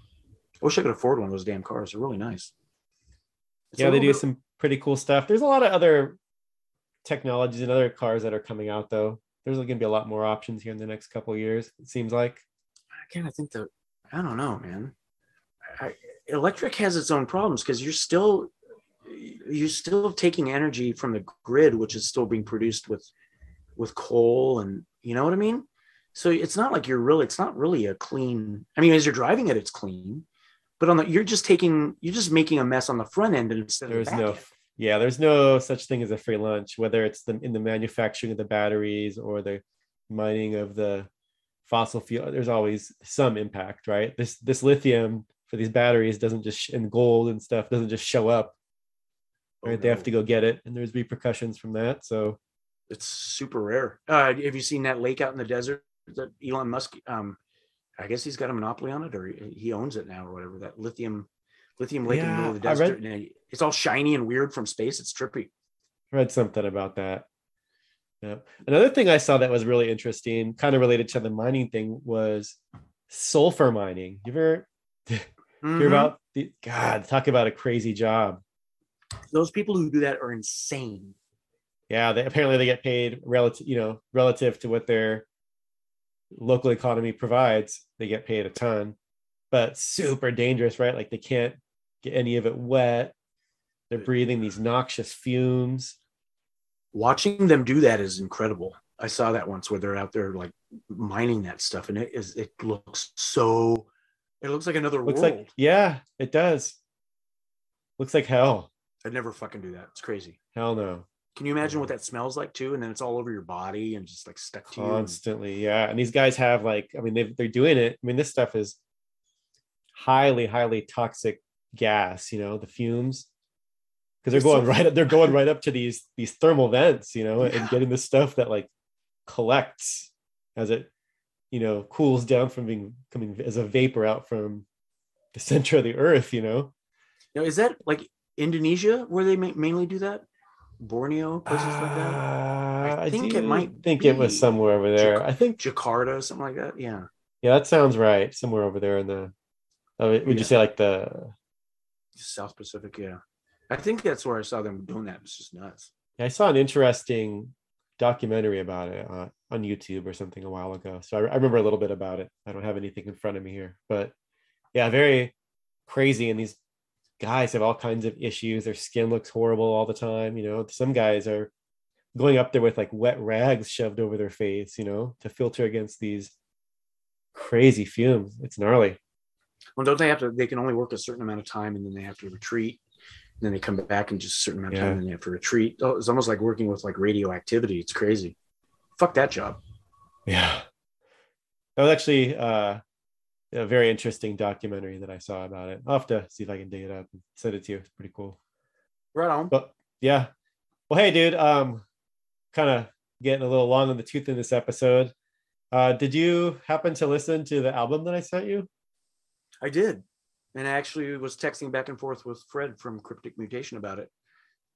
I wish I could afford one of those damn cars. They're really nice. It's yeah, they do bit- some pretty cool stuff. There's a lot of other technologies and other cars that are coming out though. There's going to be a lot more options here in the next couple years. It seems like. I kind of think that I don't know, man. I, electric has its own problems because you're still you're still taking energy from the grid, which is still being produced with with coal, and you know what I mean. So it's not like you're really. It's not really a clean. I mean, as you're driving it, it's clean, but on the you're just taking you're just making a mess on the front end instead of There's the no end. yeah, there's no such thing as a free lunch, whether it's the in the manufacturing of the batteries or the mining of the fossil fuel. There's always some impact, right? This this lithium for these batteries doesn't just sh- and gold and stuff doesn't just show up. Oh, Right, they have to go get it, and there's repercussions from that. So It's super rare. Uh, have you seen that lake out in the desert that Elon Musk? Um, I guess he's got a monopoly on it, or he owns it now, or whatever. That lithium, lithium lake in the middle of the desert, read- and it's all shiny and weird from space. It's trippy. read something about that. Yeah. Another thing I saw that was really interesting, kind of related to the mining thing, was sulfur mining. You ever [laughs] hear Mhm. about the God? Talk about a crazy job. those people who do that are insane. Yeah, they apparently they get paid relative, you know, relative to what their local economy provides. They get paid a ton, but super dangerous, right? Like they can't get any of it wet. They're breathing these noxious fumes. Watching them do that is incredible. I saw that once where they're out there like mining that stuff, and it is it looks so. It looks like another Looks world. like yeah, it does. Looks like hell. I'd never fucking do that. It's crazy. Hell no. Can you imagine what that smells like too? And then it's all over your body and just like stuck to you. and- constantly yeah and these guys have like i mean they they're doing it i mean this stuff is highly highly toxic gas you know the fumes because they're going right up they're going right up to these these thermal vents you know Yeah. and getting the stuff that like collects as it you know cools down from being coming as a vapor out from the [laughs] center of the earth you know Now, is that like Indonesia where they ma- mainly do that? Borneo, places like that? Uh, I think it might think it was somewhere over there i think Jakarta, something like that. Yeah. yeah that sounds right somewhere over there in the oh, would Yeah. you say like the South Pacific. Yeah. I think that's where I saw them doing that. It's just nuts. Yeah, I saw an interesting documentary about it uh, on YouTube or something a while ago. So I, I remember a little bit about it. I don't have anything in front of me here, but yeah, very crazy. And these guys have all kinds of issues. Their skin looks horrible all the time. You know, some guys are going up there with like wet rags shoved over their face, you know, to filter against these crazy fumes. It's gnarly. Well, don't they have to? They can only work a certain amount of time, and then they have to retreat. And then they come back in just a certain amount of time, and then they have to retreat. Oh, It's almost like working with like radioactivity. It's crazy. Fuck that job. Yeah. That was actually uh, a very interesting documentary that I saw about it. I'll have to see if I can dig it up and send it to you. It's pretty cool. Right on. But yeah. Well, hey, dude, um, kind of getting a little long in the tooth in this episode. Uh, did you happen to listen to the album that I sent you? I did. And I actually was texting back and forth with Fred from Cryptic Mutation about it,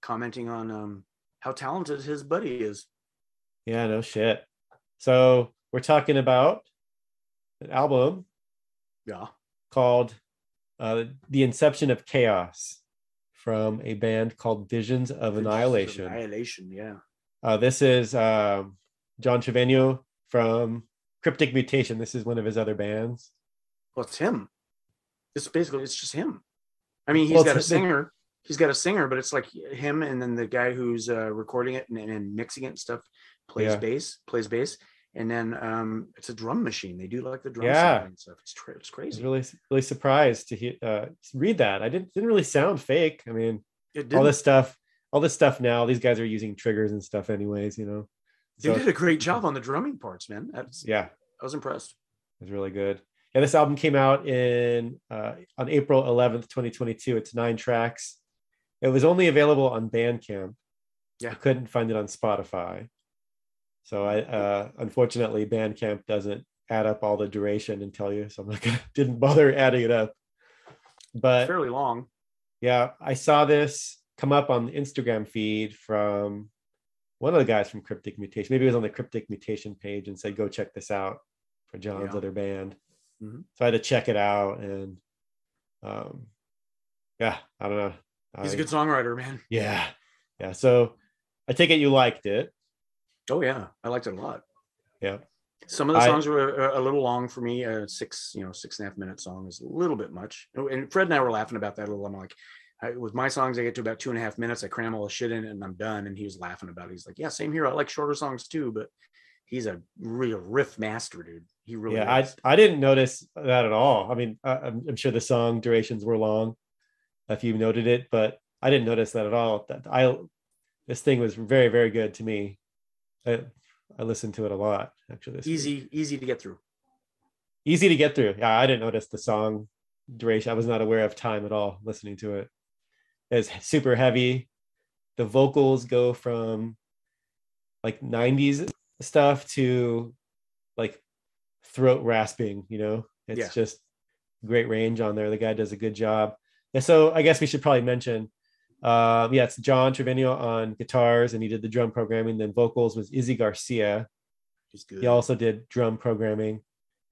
commenting on um, how talented his buddy is. Yeah, no shit. So we're talking about an album Yeah. called uh, The Inception of Chaos from a band called Visions of Annihilation. Annihilation, yeah. Uh, this is um, John Trevino from Cryptic Mutation. This is one of his other bands. Well, it's him. It's basically it's just him. I mean, he's Well, got a singer. He's got a singer, but it's like him and then the guy who's uh, recording it and, and mixing it and stuff plays Yeah. bass, plays bass, and then um, it's a drum machine. They do like the drum Yeah. and stuff. It's tra- it's I was crazy. really really surprised to hear uh, read that. I didn't didn't really sound fake. I mean, all this stuff, all this stuff now. These guys are using triggers and stuff, anyways. You know. they So did a great job on the drumming parts, man. That's, yeah, I was impressed. it was really good. Yeah, this album came out in uh, on April 11th, 2022. It's nine tracks. It was only available on Bandcamp. Yeah. I couldn't find it on Spotify. So I uh, unfortunately Bandcamp doesn't add up all the duration and tell you, so I'm not gonna [laughs] didn't bother adding it up. But Fairly long. yeah, I saw this come up on the Instagram feed from one of the guys from Cryptic Mutation. Maybe it was on the Cryptic Mutation page and said, "Go check this out for John's Yeah. other band." Mhm. So I had to check it out, and um, yeah, I don't know. He's a I- good songwriter, man. Yeah, yeah. So I take it you liked it. Oh yeah, I liked it a lot. Yeah. Some of the I- songs were a, a little long for me. A six, you know, six and a half minute song is a little bit much. Oh, And Fred and I were laughing about that a little. I'm like, I, with my songs, I get to about two and a half minutes. I cram all the shit in and I'm done. And he was laughing about it. He's like, Yeah, same here. I like shorter songs too, but he's a real riff master, dude. He really yeah, I. I didn't notice that at all. I mean, I, I'm, I'm sure the song durations were long, if you noted it, but I didn't notice that at all. That I this thing was very very good to me. I, I listened to it a lot actually. This week. easy, easy to get through. easy to get through. Yeah, I didn't notice the song duration. I was not aware of time at all listening to it. It's super heavy. The vocals go from like 90s stuff to like throat rasping, you know. It's Yeah. just great range on there. The guy does a good job. And so I guess we should probably mention um, yeah, it's John Trevino on guitars, and he did the drum programming. Then vocals was Izzy Garcia. He's good. He also did drum programming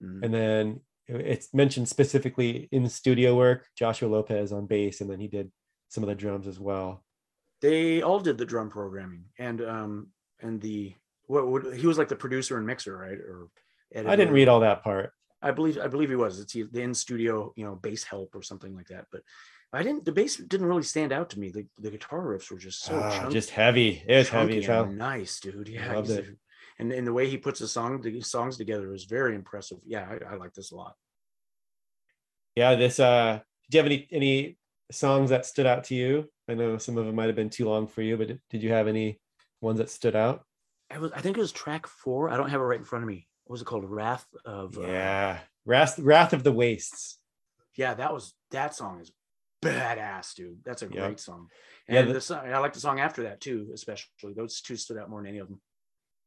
Mhm. and then it's mentioned specifically in studio work joshua lopez on bass and then he did some of the drums as well they all did the drum programming and um and the what would he was like the producer and mixer, right? Or i didn't read all that part I believe I believe he was. It's the in studio, you know, bass help or something like that. But I didn't. The bass didn't really stand out to me. The the guitar riffs were just so Ah, chunky, just heavy it was heavy as hell nice, dude. Yeah, loved it. and and the way he puts the song the songs together is very impressive. Yeah, I, I like this a lot. yeah this uh did you have any any songs that stood out to you i know some of them might have been too long for you but did, did you have any ones that stood out I was I think it was track four. I don't have it right in front of me. What was it called? Wrath of uh, yeah wrath wrath of the wastes yeah. That was that song is badass, dude. That's a great song. Yeah, the- the song I like the song after that too, especially those two stood out more than any of them.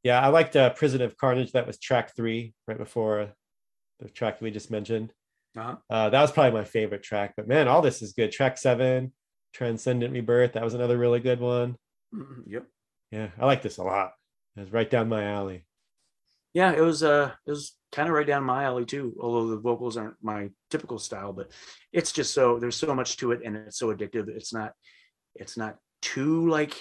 yeah i liked uh prison of carnage that was track three right before the track we just mentioned Uh-huh. Uh, that was probably my favorite track. But man, all this is good. Track seven, Transcendent Rebirth. That was another really good one. Mhm, Yep. Yeah, I like this a lot. It's right down my alley. yeah it was uh it was kind of right down my alley too although the vocals aren't my typical style but it's just so there's so much to it and it's so addictive. It's not it's not too like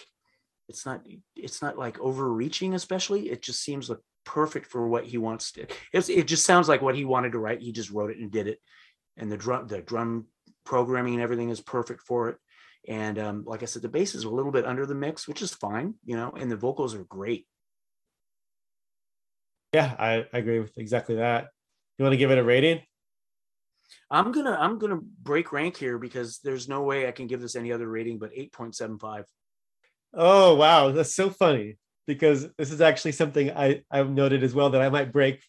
it's not it's not like overreaching especially. It just seems like perfect for what he wants to it's, it just sounds like what he wanted to write. He just wrote it and did it. And the drum the drum programming and everything is perfect for it. And um, like i said the bass is a little bit under the mix which is fine you know and the vocals are great Yeah, I, I agree with exactly that. You want to give it a rating? I'm gonna I'm gonna break rank here because there's no way I can give this any other rating but 8.75. Oh wow, that's so funny because this is actually something I I've noted as well that I might break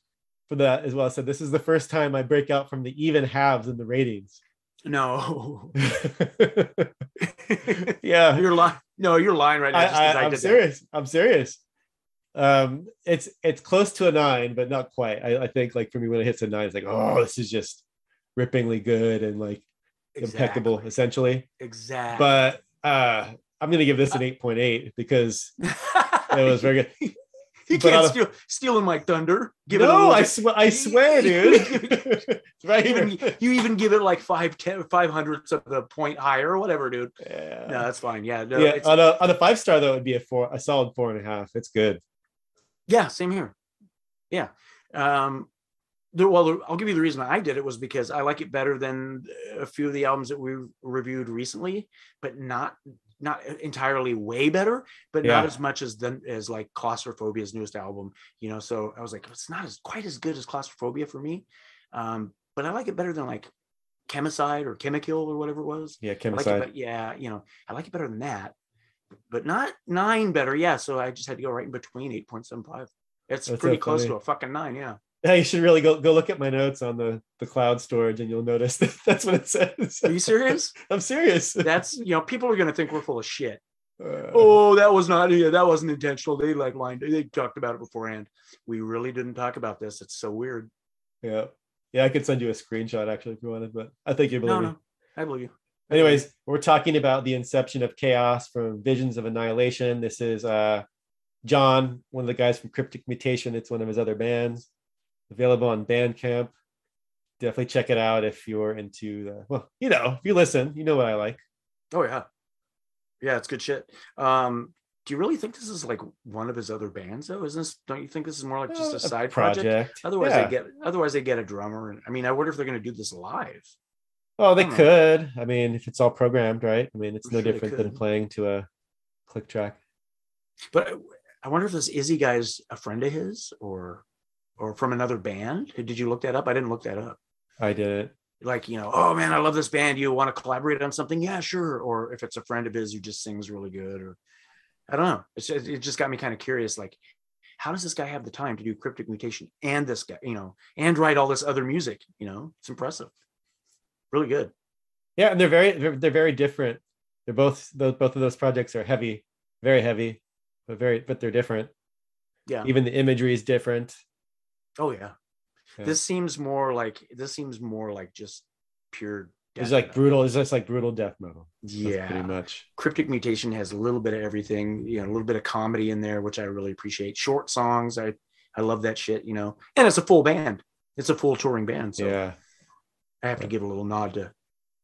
for that as well. So this is the first time I break out from the even halves in the ratings. No, [laughs] [laughs] yeah, you're lying. No, you're lying right now. I, just 'cause I, I'm did that. serious. I'm serious. Um, it's it's close to a nine, but not quite. I, I think like for me when it hits a nine, it's like, oh, this is just rippingly good and like impeccable, essentially. Exactly. But uh, I'm gonna give this an eight point eight because [laughs] it was very good. [laughs] You but can't steal stealing my thunder. Give it no, I swear, [laughs] I swear, dude. right even, here. you even give it like five ten five hundredths of the point higher or whatever, dude. Yeah. No, that's fine. Yeah, no, yeah, on a on a five star though, it'd be a four, a solid four and a half. It's good. Yeah, same here. Yeah. Um the, well, the- I'll give you the reason I did it was because I like it better than a few of the albums that we reviewed recently, but not not entirely way better, but not as much as the as like Claustrophobia's newest album. You know, so I was like, it's not as quite as good as Claustrophobia for me, um, but I like it better than like Chemicide or Chemical or whatever it was. Yeah, I like Chemicide. it, but yeah, you know, I like it better than that, but not nine better. Yeah, so I just had to go right in between eight point seven five. It's That's so pretty close to a fucking nine. Yeah. Yeah, you should really go go look at my notes on the the cloud storage, and you'll notice that [laughs] that's what it says. Are you serious? [laughs] I'm serious. That's you know, people are gonna think we're full of shit. Uh, Oh, that was not yeah, that wasn't intentional. They like lined they talked about it beforehand. We really didn't talk about this. It's so weird. yeah, yeah. I could send you a screenshot actually if you wanted, but I think you believe No, me. no, I believe you. Anyways, we're talking about the inception of chaos from Visions of Annihilation. This is uh John, one of the guys from Cryptic Mutation. It's one of his other bands. Available on Bandcamp. Definitely check it out if you're into the well, you know, if you listen, you know what I like. Oh yeah, yeah, it's good shit. Um, do you really think this is like one of his other bands though? Isn't this? Don't you think this is more like just Uh, a side project? project. Otherwise, Yeah. they get otherwise they get a drummer. And I mean, I wonder if they're going to do this live. Oh, they I know. could. I mean, if it's all programmed, right? I mean, it's I'm no sure different than playing to a click track. But I- I wonder if this Izzy guy's a friend of his or or from another band. Did you look that up? I didn't look that up. I did it. Like you know, oh man, I love this band. You want to collaborate on something? Yeah, sure. Or if it's a friend of his who just sings really good, or I don't know. It's just, it just got me kind of curious. Like, how does this guy have the time to do cryptic mutation and this guy, you know, and write all this other music? You know, it's impressive. Really good. Yeah, and they're very they're, they're very different. They're both those both of those projects are heavy, very heavy, but very but they're different. Yeah. Even the imagery is different. Oh yeah. Yeah. This seems more like this seems more like just pure. It's like metal. brutal. It's just like brutal death metal. That's Yeah. pretty much. Cryptic Mutation has a little bit of everything, you know, a little bit of comedy in there, which I really appreciate. Short songs, I I love that shit, you know. And it's a full band. It's a full touring band, so yeah, I have to give a little nod to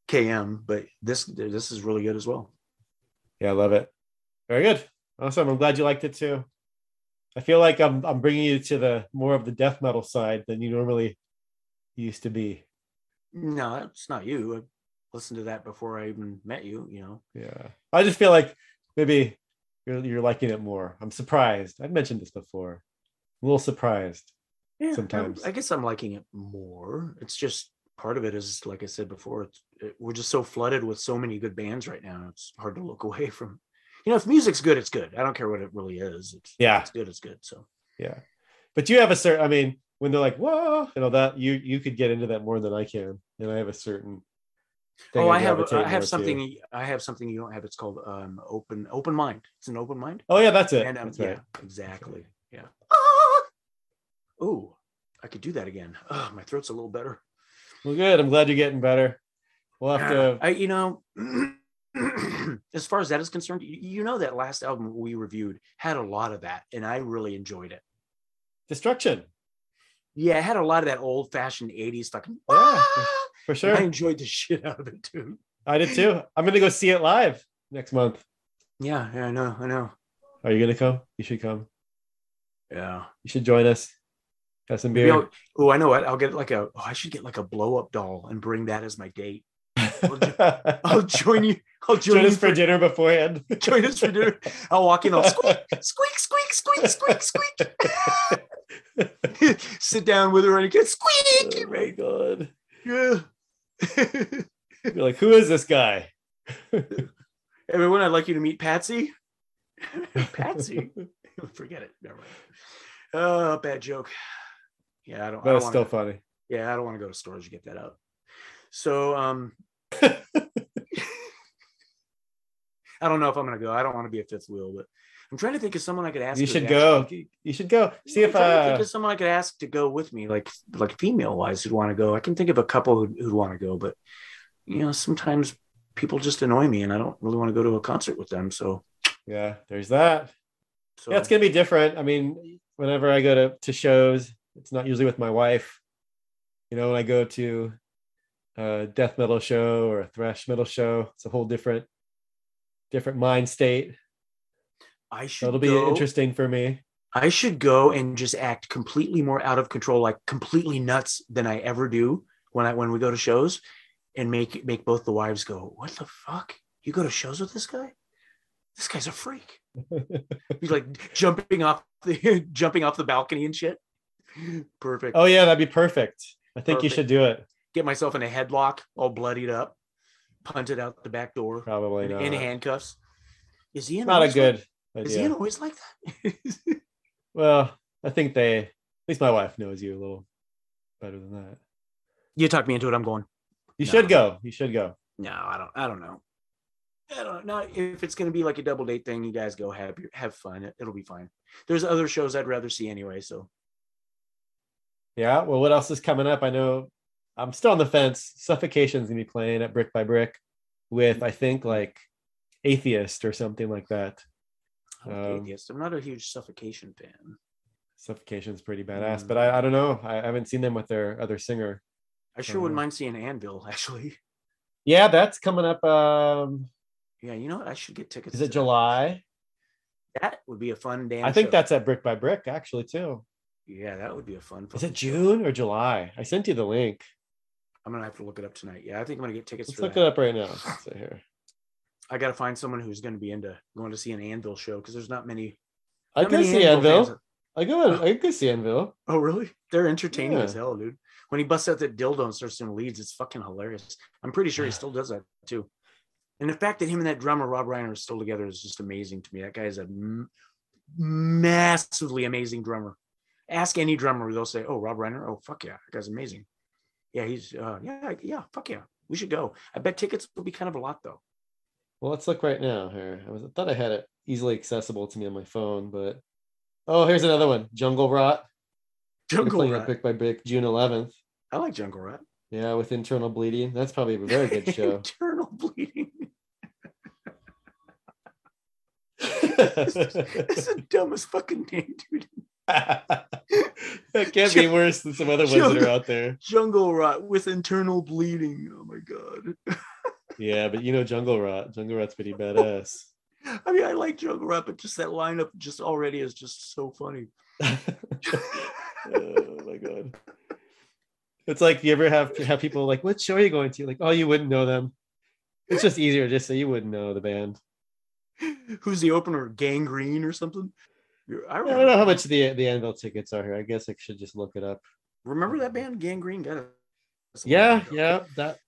KM, but this this is really good as well. yeah, I love it. Very good. Awesome. I'm glad you liked it too. I feel like I'm I'm bringing you to the more of the death metal side than you normally used to be. No, it's not you. I listened to that before I even met you, you know. Yeah, I just feel like maybe you're, you're liking it more. I'm surprised. I've mentioned this before. I'm a little surprised. Yeah, Sometimes. I, I guess I'm liking it more. It's just part of it is like I said before. It's, it, we're just so flooded with so many good bands right now. It's hard to look [laughs] away from. You know, if music's good, it's good. I don't care what it really is. It's, Yeah. it's good. It's good. So Yeah, but you have a certain. I mean, when they're like, "Whoa," you know that you you could get into that more than I can, and I have a certain. thing oh, I have I have something. I have something you don't have. It's called um open open mind. It's an open mind. Oh yeah, that's it. And um, that's yeah, right. exactly. Yeah. Oh, I could do that again. Oh, my throat's a little better. Well, good. I'm glad you're getting better. We'll have to. I, you know, [clears throat] as far as that is concerned, you, you know that last album we reviewed had a lot of that, and I really enjoyed it. Destruction. Yeah, it had a lot of that old fashioned '80s fucking. Yeah, "Ah!" For sure. I enjoyed the [laughs] shit out of it too. I did too. I'm gonna go see it live next month. Yeah, yeah, I know, I know. Are you gonna come? You should come. Yeah. You should join us. Have some beer. I'll- oh, I know what. I'll get like a. Oh, I should get like a blow up doll and bring that as my date. [laughs] I'll join you. I'll join, join you us for dinner beforehand. [laughs] Join us for dinner. I'll walk in. I'll squeak, [laughs] squeak, squeak, squeak, squeak, squeak. Sit down with her and get squeak. oh my god. Yeah. You're like, who is this guy? Everyone, I'd like you to meet Patsy. Patsy. Forget it. Never mind. Oh, bad joke. Yeah, I don't. I But don't it's wanna, still funny. Yeah, I don't want to go to stores to get that out. So, um, [laughs] I don't know if I'm gonna go. I don't want to be a fifth wheel, but I'm trying to think of someone I could ask. You should actually- go. You should go. See I'm if to uh think of someone I could ask to go with me, like like female wise, who'd want to go. I can think of a couple who'd, who'd want to go, but you know, sometimes people just annoy me, and I don't really want to go to a concert with them. So, yeah, there's that. so Yeah, it's gonna be different. I mean, whenever I go to, to shows, it's not usually with my wife. You know, when I go to a death metal show or a thrash metal show, it's a whole different different mind state. I should it'll be go. interesting for me. I should go and just act completely more out of control, like completely nuts than I ever do when I when we go to shows, and make make both the wives go, "What the fuck? You go to shows with this guy? This guy's a freak." [laughs] He's like jumping off the [laughs] jumping off the balcony and shit. Perfect. oh yeah, that'd be perfect. I think you should do it. Get myself in a headlock, all bloodied up, punted out the back door Probably in, in handcuffs. Is he in not a good Like, is he in always like that? [laughs] Well, I think they at least my wife knows you a little better than that. you talk me into it. I'm going. You No. should go. You should go. No, I don't. I don't know. I don't know if it's going to be like a double date thing. You guys go have your, have fun. It'll be fine. There's other shows I'd rather see anyway. So Yeah. Well, what else is coming up? I know I'm still on the fence. Suffocation's gonna be playing at Brick by Brick with I think like Atheist or something like that. I Um, Atheist. I'm not a huge suffocation fan. Suffocation's pretty badass, Mm. but I, I don't know. I haven't seen them with their other singer. I sure wouldn't Uh, mind seeing Anvil, [laughs] actually. Yeah, that's coming up. Um, Yeah, you know what? I should get tickets. is it July? That. That would be a fun damn. I think show. that's at Brick by Brick actually too. Yeah, that would be a fun. Is it show. June or July? I sent you the link. I'm gonna have to look it up tonight. Yeah, I think I'm gonna get tickets Let's look that. it up right now. Here. I got to find someone who's to be into going to see an Anvil show because there's not many. I can see Anvil Anvil. I go. Oh. I can see Anvil. Oh, really? They're entertaining Yeah. as hell, dude. When he busts out that dildo and starts doing leads, it's fucking hilarious. I'm pretty sure he still does that too. And the fact that him and that drummer Robb Reiner are still together is just amazing to me. That guy is a m- massively amazing drummer. Ask any drummer, they'll say, "Oh, Robb Reiner. Oh, fuck yeah, that guy's amazing." Yeah, he's uh, yeah, yeah, fuck yeah, we should go. I bet tickets will be kind of a lot though. Well, let's look right now. Here, I was I thought I had it easily accessible to me on my phone, but oh, here's another one. Jungle Rot. Jungle Rot, Rat. By Brick, June 11th. I like Jungle Rot. Yeah, with internal bleeding. That's probably a very good [laughs] show. Internal bleeding. [laughs] [laughs] that It's the dumbest fucking name, dude. [laughs] can't be worse than some other ones that are out there. Jungle Rot with internal bleeding. Oh my god. [laughs] Yeah, but you know Jungle Rot. Jungle Rot's pretty badass. I mean, I like Jungle Rot, but just that lineup just already is just so funny. [laughs] oh my god. It's like you ever have have people like, what show are you going to? Like, oh, you wouldn't know them. It's just easier just say you wouldn't know the band. Who's the opener? Gangrene or something? I I don't know how much the the Anvil tickets are here. I guess I should just look it up. remember that band, Gangrene? Got it. Yeah, yeah. That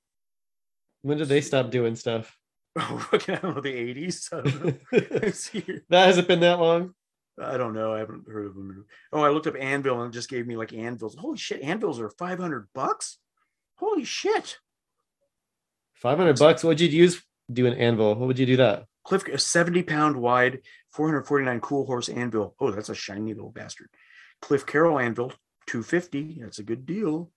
when did they stop doing stuff? [laughs] Oh, I don't know, the 80s. I don't know. that [laughs] Let's see here. hasn't been that long. I don't know. I haven't heard of them. Oh, I looked up Anvil and it just gave me like anvils. Holy shit, anvils are 500 bucks? Holy shit. Five hundred bucks. What'd you use do an anvil? What would you do that? Cliff, a 70 pound wide, 449 cool horse anvil. Oh, that's a shiny little bastard. Cliff Carroll anvil, 250. That's a good deal.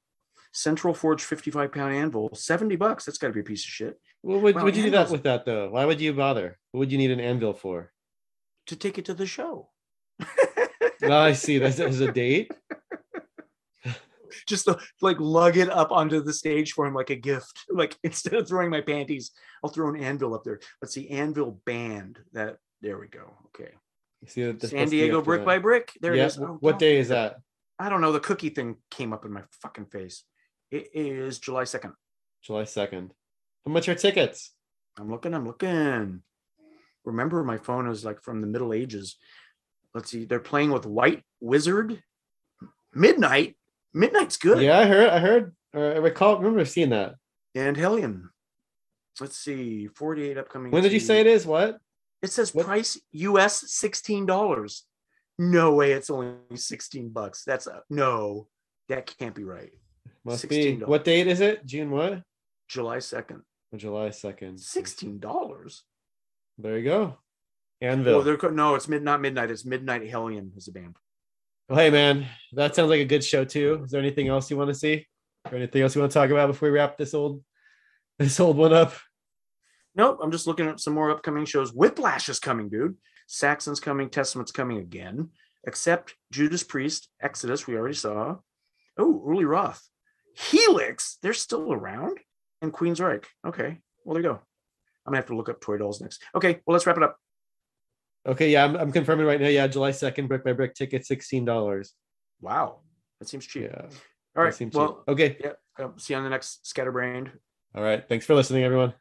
Central Forge 55 pound anvil, 70 bucks. That's got to be a piece of shit. What would, Well, would you do that with that though? Why would you bother? What would you need an anvil for? To take it to the show. [laughs] Oh, I see. That's as a date. Just to like lug it up onto the stage for him like a gift. [laughs] Like instead of throwing my panties, I'll throw an anvil up there. Let's see, anvil band. That there we go. Okay. See, that- San supposed to be Diego brick that. by brick. There yeah. it is. Oh, what day is that? I don't know. The cookie thing came up in my fucking face. It is July 2nd. July second. How much are tickets? I'm looking, I'm looking. Remember, my phone is like from the Middle Ages. Let's see, they're playing with White Wizzard. Midnight. Midnight's good. Yeah, I heard. I heard. Or I recall. Remember seeing that. And Hellion. Let's see, 48 upcoming. When did you say it is? What? It says What- price US $16. No way, it's only 16 bucks. That's a no, that can't be right. Must be. $16. What date is it? June what? July 2nd. July second. $16. There you go. Anvil. Oh, no, it's mid not midnight. It's Midnight Hellion is a band. Well, hey man, that sounds like a good show too. Is there anything else you want to see, or anything else you want to talk about before we wrap this old, this old one up? Nope, I'm just looking at some more upcoming shows. Whiplash is coming, dude. Saxon's coming. Testament's coming again. Except Judas Priest, Exodus, we already saw. Oh, Uli Roth, Helix, they're still around, and Queensrÿche. Okay, well there you go. I'm gonna have to look up Toy Dolls next. Okay, well let's wrap it up. Okay, yeah, I'm, I'm confirming right now. Yeah, July 2nd, brick by brick ticket, $16. Wow. That seems cheap. Yeah. All right. Seems well, cheap. okay. Yeah. Um, see you on the next Scatterbrained. All right. Thanks for listening, everyone.